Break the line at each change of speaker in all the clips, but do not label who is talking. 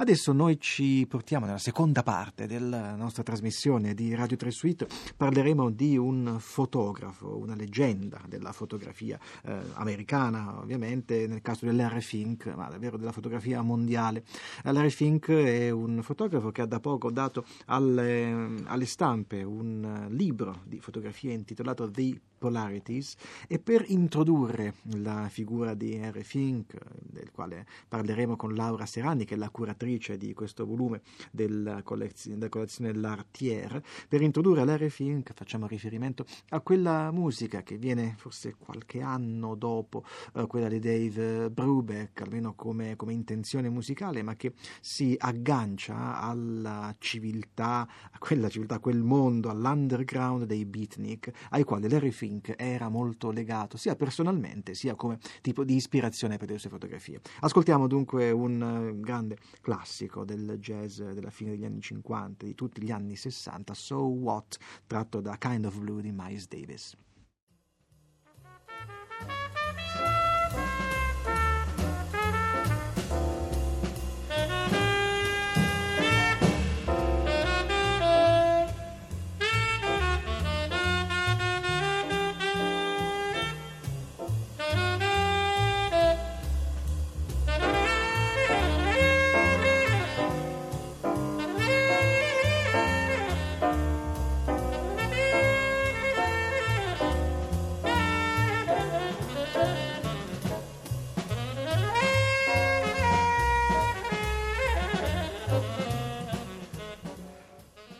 Adesso noi ci portiamo nella seconda parte della nostra trasmissione di Radio 3 Suite, parleremo di un fotografo, una leggenda della fotografia eh, americana, ovviamente nel caso dell'Harry Fink, ma davvero della fotografia mondiale. Larry Fink è un fotografo che ha da poco dato alle, alle stampe un libro di fotografia intitolato The Polarities. E per introdurre la figura di Harry Fink, del quale parleremo con Laura Serani, che è la curatrice di questo volume della, collezio- della collezione L'Artier, per introdurre l'Harry Fink facciamo riferimento a quella musica che viene forse qualche anno dopo uh, quella di Dave Brubeck, almeno come, come intenzione musicale, ma che si aggancia alla civiltà, a quella civiltà, a quel mondo, all'underground dei beatnik, ai quali Larry Fink Fink era molto legato sia personalmente sia come tipo di ispirazione per le sue fotografie. Ascoltiamo dunque un eh, grande classico del jazz della fine degli anni 50, di tutti gli anni 60, So What, tratto da Kind of Blue di Miles Davis.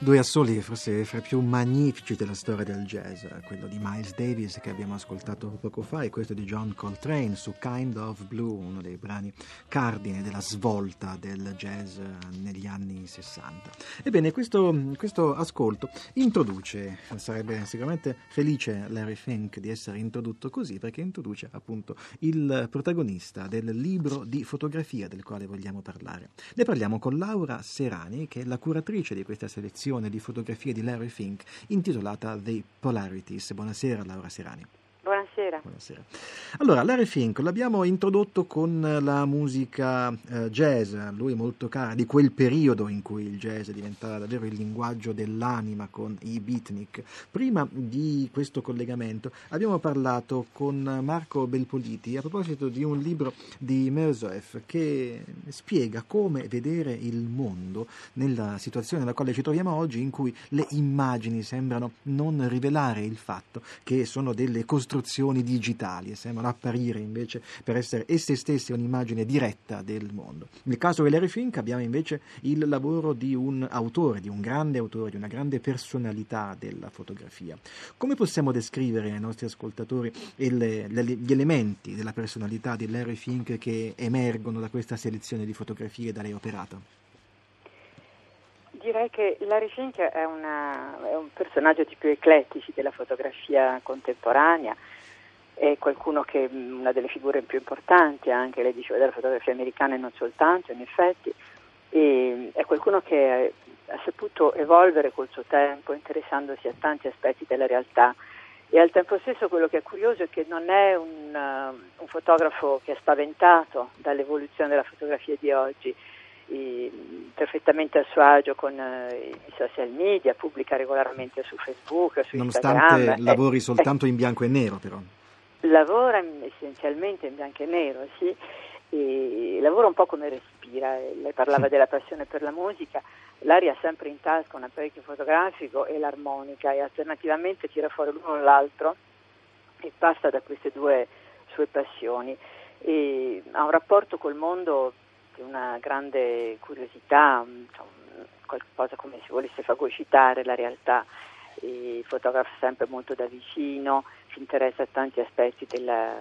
Due assoli forse fra i più magnifici della storia del jazz, quello di Miles Davis che abbiamo ascoltato poco fa e questo di John Coltrane su Kind of Blue, uno dei brani cardine della svolta del jazz negli anni 60. Ebbene, questo, questo ascolto introduce, sarebbe sicuramente felice Larry Fink di essere introdotto così perché introduce appunto il protagonista del libro di fotografia del quale vogliamo parlare. Ne parliamo con Laura Serani che è la curatrice di questa selezione esposizione di fotografie di Larry Fink intitolata The Polarities. Buonasera Laura Serani.
Buonasera.
Buonasera. Allora, Larry Fink l'abbiamo introdotto con la musica eh, jazz, lui molto cara, di quel periodo in cui il jazz diventava davvero il linguaggio dell'anima con i beatnik. Prima di questo collegamento abbiamo parlato con Marco Belpoliti a proposito di un libro di Merzoeff che spiega come vedere il mondo nella situazione nella quale ci troviamo oggi in cui le immagini sembrano non rivelare il fatto che sono delle costruzioni immagini digitali e sembrano apparire invece per essere esse stesse un'immagine diretta del mondo. Nel caso di Larry Fink abbiamo invece il lavoro di un autore, di un grande autore, di una grande personalità della fotografia. Come possiamo descrivere ai nostri ascoltatori il, gli elementi della personalità di Larry Fink che emergono da questa selezione di fotografie da lei operata?
Direi che Larry Fink è, una, è un personaggio di più eclettici della fotografia contemporanea è qualcuno che mm, una delle figure più importanti anche, lei diceva della fotografia americana e non soltanto, in effetti, e è qualcuno che ha saputo evolvere col suo tempo, interessandosi a tanti aspetti della realtà. E al tempo stesso quello che è curioso è che non è un, uh, un fotografo che è spaventato dall'evoluzione della fotografia di oggi, e, perfettamente a suo agio con uh, i social media, pubblica regolarmente su Facebook, su
Nonostante
Instagram.
Nonostante lavori eh, soltanto in bianco e nero però
lavora essenzialmente in bianco e nero, sì, e lavora un po' come respira, lei parlava della passione per la musica, l'aria ha sempre in tasca un apparecchio fotografico e l'armonica e alternativamente tira fuori l'uno o l'altro e passa da queste due sue passioni. E ha un rapporto col mondo di una grande curiosità, qualcosa come se volesse fagocitare la realtà, fotografa sempre molto da vicino, si interessa a tanti aspetti della,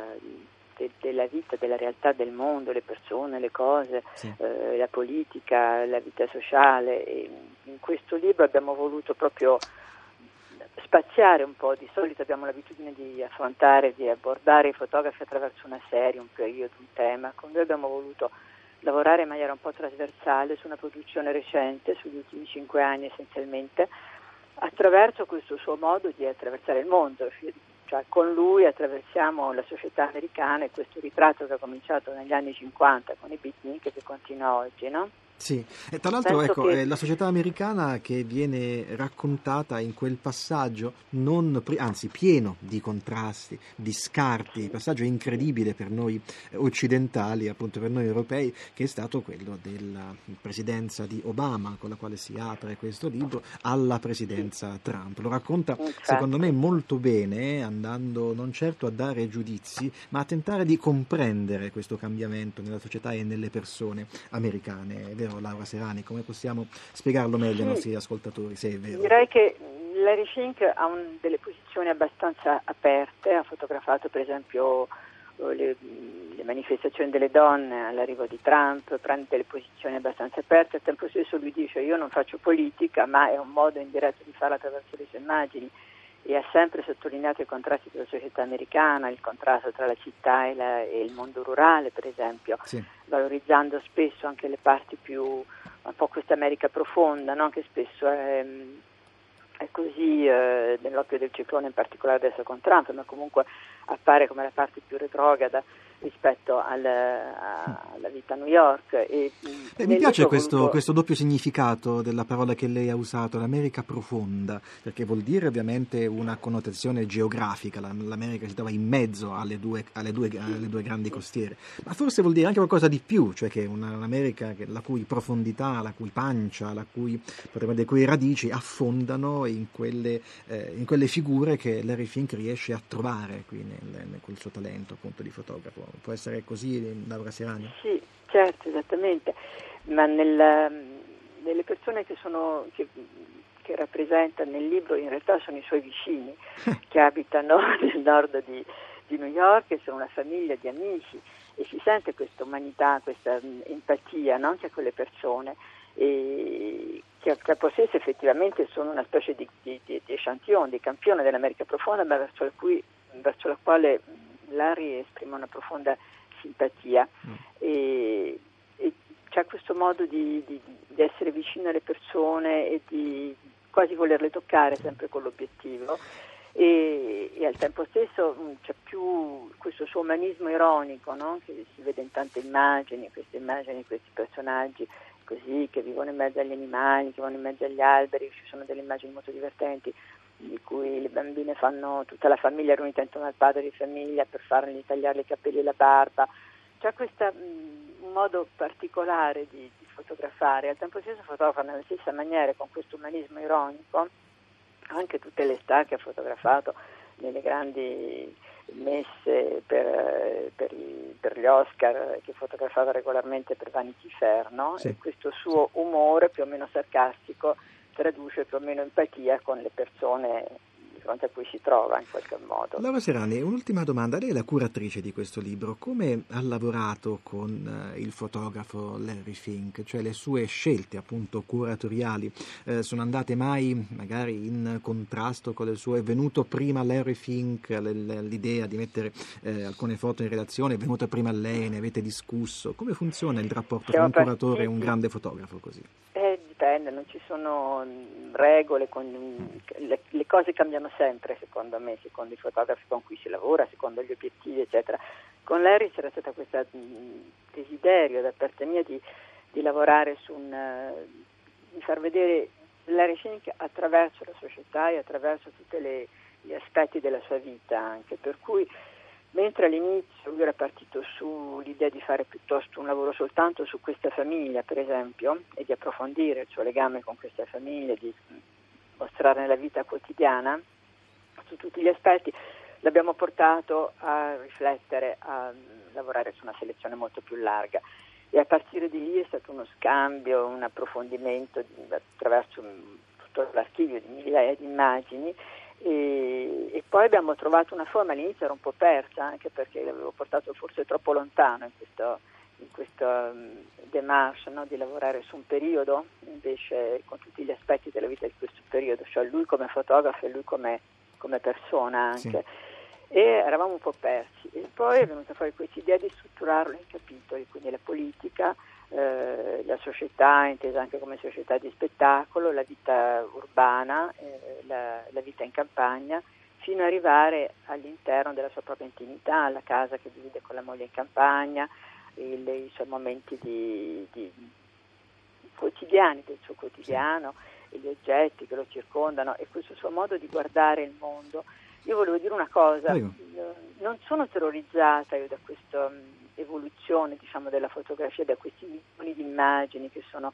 de, della vita, della realtà del mondo, le persone, le cose, sì. eh, la politica, la vita sociale. E in questo libro abbiamo voluto proprio spaziare un po', di solito abbiamo l'abitudine di affrontare, di abbordare i fotografi attraverso una serie, un periodo, un tema, con noi abbiamo voluto lavorare in maniera un po' trasversale su una produzione recente, sugli ultimi cinque anni essenzialmente, attraverso questo suo modo di attraversare il mondo, cioè con lui attraversiamo la società americana e questo ritratto che ha cominciato negli anni 50 con i beatnik che continua oggi, no?
Sì, e tra l'altro ecco, che... la società americana che viene raccontata in quel passaggio, non, anzi pieno di contrasti, di scarti, passaggio incredibile per noi occidentali, appunto per noi europei, che è stato quello della presidenza di Obama, con la quale si apre questo libro, alla presidenza Trump. Lo racconta secondo me molto bene, andando non certo a dare giudizi, ma a tentare di comprendere questo cambiamento nella società e nelle persone americane. Vero Laura Serani? Come possiamo spiegarlo meglio sì, ai nostri ascoltatori, se è vero?
Direi che Larry Fink ha un, delle posizioni abbastanza aperte, ha fotografato per esempio eh, le, le, manifestazioni delle donne all'arrivo di Trump, prende delle posizioni abbastanza aperte, al tempo stesso lui dice io non faccio politica ma è un modo indiretto di farla attraverso le sue immagini e ha sempre sottolineato i contrasti della società americana, il contrasto tra la città e, la, e il mondo rurale, per esempio, sì. valorizzando spesso anche le parti più, un po' questa America profonda, no? che spesso è, è così eh, nell'occhio del ciclone, in particolare adesso con Trump, ma comunque appare come la parte più retrograda rispetto al, a, alla vita a New York. E,
eh, mi piace questo, questo, doppio significato della parola che lei ha usato, l'America profonda, perché vuol dire ovviamente una connotazione geografica, l'America si trova in mezzo alle due, alle due, alle due grandi costiere, ma forse vuol dire anche qualcosa di più, cioè che una, un'America la cui profondità, la cui pancia, la cui, le cui radici affondano in quelle, eh, in quelle figure che Larry Fink riesce a trovare qui nel, nel, col suo talento appunto di fotografo può essere così Laura Sirani?
Sì, certo, esattamente, ma nel, nelle persone che, sono, che, che rappresenta nel libro in realtà sono i suoi vicini che abitano nel nord di, di New York e sono una famiglia di amici e si sente questa umanità, questa empatia no? anche a quelle persone e che al tempo stesso effettivamente sono una specie di, di, di, di di campione dell'America profonda ma verso cui, verso la quale Larry esprime una profonda simpatia mm. e, e c'è questo modo di, di, di, essere vicino alle persone e di quasi volerle toccare sempre con l'obiettivo e, e al tempo stesso mh, mm, c'è più questo suo umanismo ironico no? che si vede in tante immagini, queste immagini, questi personaggi così che vivono in mezzo agli animali, che vivono in mezzo agli alberi, ci sono delle immagini molto divertenti di cui le bambine fanno tutta la famiglia riunita intorno al padre di famiglia per fargli tagliare i capelli e la barba. C'è questo un modo particolare di, di, fotografare, al tempo stesso fotografa nella stessa maniera, con questo umanismo ironico, anche tutte le star che ha fotografato nelle grandi messe per, per, per, gli Oscar che fotografava regolarmente per Vanity Fair, no? sì. e questo suo umore più o meno sarcastico traduce più o meno empatia con le persone di fronte a cui si trova in qualche modo.
Laura Serrani, un'ultima domanda. Lei è la curatrice di questo libro. Come ha lavorato con eh, il fotografo Larry Fink? Cioè le sue scelte appunto curatoriali eh, sono andate mai magari in contrasto con le sue? È venuto prima Larry Fink l'idea di mettere eh, alcune foto in redazione? È venuto prima lei? Ne avete discusso? Come funziona il rapporto tra un curatore e un grande fotografo così?
Eh, dipende, non ci sono mm, regole, con, le, le, cose cambiano sempre secondo me, secondo i fotografi con cui si lavora, secondo gli obiettivi eccetera. Con Larry c'era stato questo mm, desiderio da parte mia di, di lavorare su un, di far vedere Larry Fink attraverso la società e attraverso tutti gli aspetti della sua vita anche, per cui mentre all'inizio lui era partito sull'idea di fare piuttosto un lavoro soltanto su questa famiglia, per esempio, e di approfondire il suo legame con questa famiglia, di mostrarne la vita quotidiana su tutti gli aspetti, l'abbiamo portato a riflettere, a lavorare su una selezione molto più larga. E a partire di lì è stato uno scambio, un approfondimento attraverso tutto l'archivio di migliaia di immagini e, e, poi abbiamo trovato una forma, all'inizio era un po' persa anche perché l'avevo portato forse troppo lontano in questo, in questo um, démarche no? di lavorare su un periodo, invece con tutti gli aspetti della vita di questo periodo, cioè lui come fotografo e lui come, come persona anche. Sì. E eravamo un po' persi. E poi è venuta fuori questa idea di strutturarlo in capitoli, quindi la politica, eh, la società intesa anche come società di spettacolo, la vita urbana, eh, la, la, vita in campagna, fino ad arrivare all'interno della sua propria intimità, la casa che divide con la moglie in campagna, il, i suoi momenti di, di, quotidiani del suo quotidiano gli oggetti che lo circondano e questo suo modo di guardare il mondo. Io volevo dire una cosa, Prego. non sono terrorizzata io da questa um, evoluzione diciamo, della fotografia, da questi milioni di immagini che sono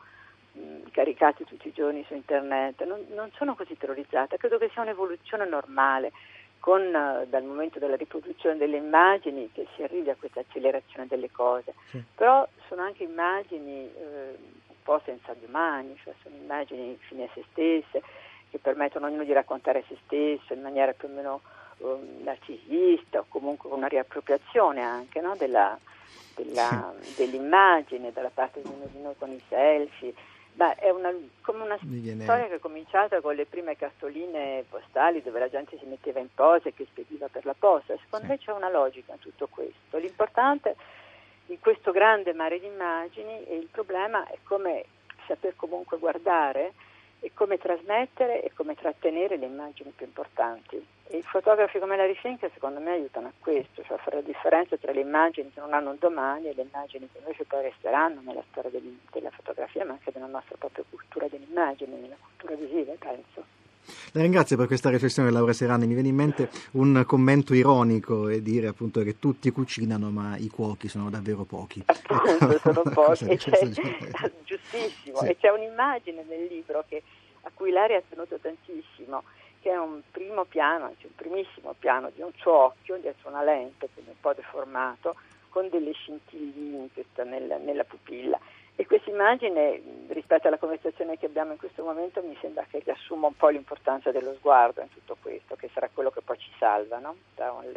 mh, caricate tutti i giorni su internet, non, non, sono così terrorizzata, credo che sia un'evoluzione normale. Con, uh, dal momento della riproduzione delle immagini che si arrivi a questa accelerazione delle cose, sì. però sono anche immagini eh, un po' senza domani, cioè sono immagini fine a se stesse che permettono a ognuno di raccontare se stesso in maniera più o meno um, narcisista o comunque una riappropriazione anche no, della, della, sì. dell'immagine dalla parte di uno di noi con i selfie Beh, è una, come una viene... storia che è cominciata con le prime cartoline postali dove la gente si metteva in pose e che spediva per la posta. Secondo sì. me c'è una logica in tutto questo. L'importante di questo grande mare di immagini e il problema è come saper comunque guardare e come trasmettere e come trattenere le immagini più importanti. E i fotografi come Larry Fink secondo me aiutano a questo, cioè a fare la differenza tra le immagini che non hanno un domani e le immagini che invece poi resteranno nella storia del, della fotografia, ma anche nella nostra propria cultura dell'immagine, nella cultura visiva, penso.
La ringrazio per questa riflessione Laura Serrani, mi viene in mente un commento ironico e dire appunto che tutti cucinano ma i cuochi sono davvero pochi.
Appunto, sono pochi, e c'è, giustissimo, sì. e c'è un'immagine nel libro che, a cui Laria ha tenuto tantissimo, che è un primo piano, anzi un primissimo piano di un suo occhio dietro una lente, quindi un po' deformato, con delle scintilline nel, nella pupilla e questa immagine, rispetto alla conversazione che abbiamo in questo momento, mi sembra che riassuma un po' l'importanza dello sguardo in tutto questo, che sarà quello che poi ci salva, no?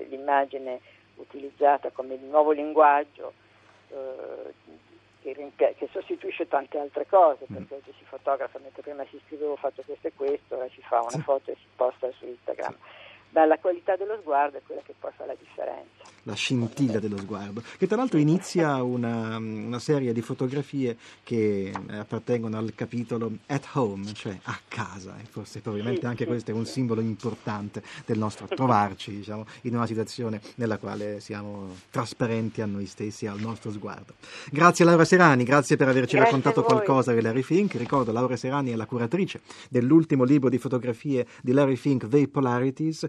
l'immagine utilizzata come nuovo linguaggio eh, che, rimpia- che, sostituisce tante altre cose, mm. perché oggi si fotografa, mentre prima si scriveva ho fatto questo e questo, ora si fa una foto e si posta su Instagram. Beh, la qualità dello sguardo è quella che poi fa la differenza
la scintilla dello sguardo, che tra l'altro inizia una, una, serie di fotografie che appartengono al capitolo At Home, cioè a casa, e forse probabilmente sì, anche sì, questo è un simbolo importante del nostro trovarci diciamo, in una situazione nella quale siamo trasparenti a noi stessi, al nostro sguardo. Grazie Laura Serani, grazie per averci grazie raccontato qualcosa di Larry Fink. Ricordo Laura Serani è la curatrice dell'ultimo libro di fotografie di Larry Fink, The Polarities,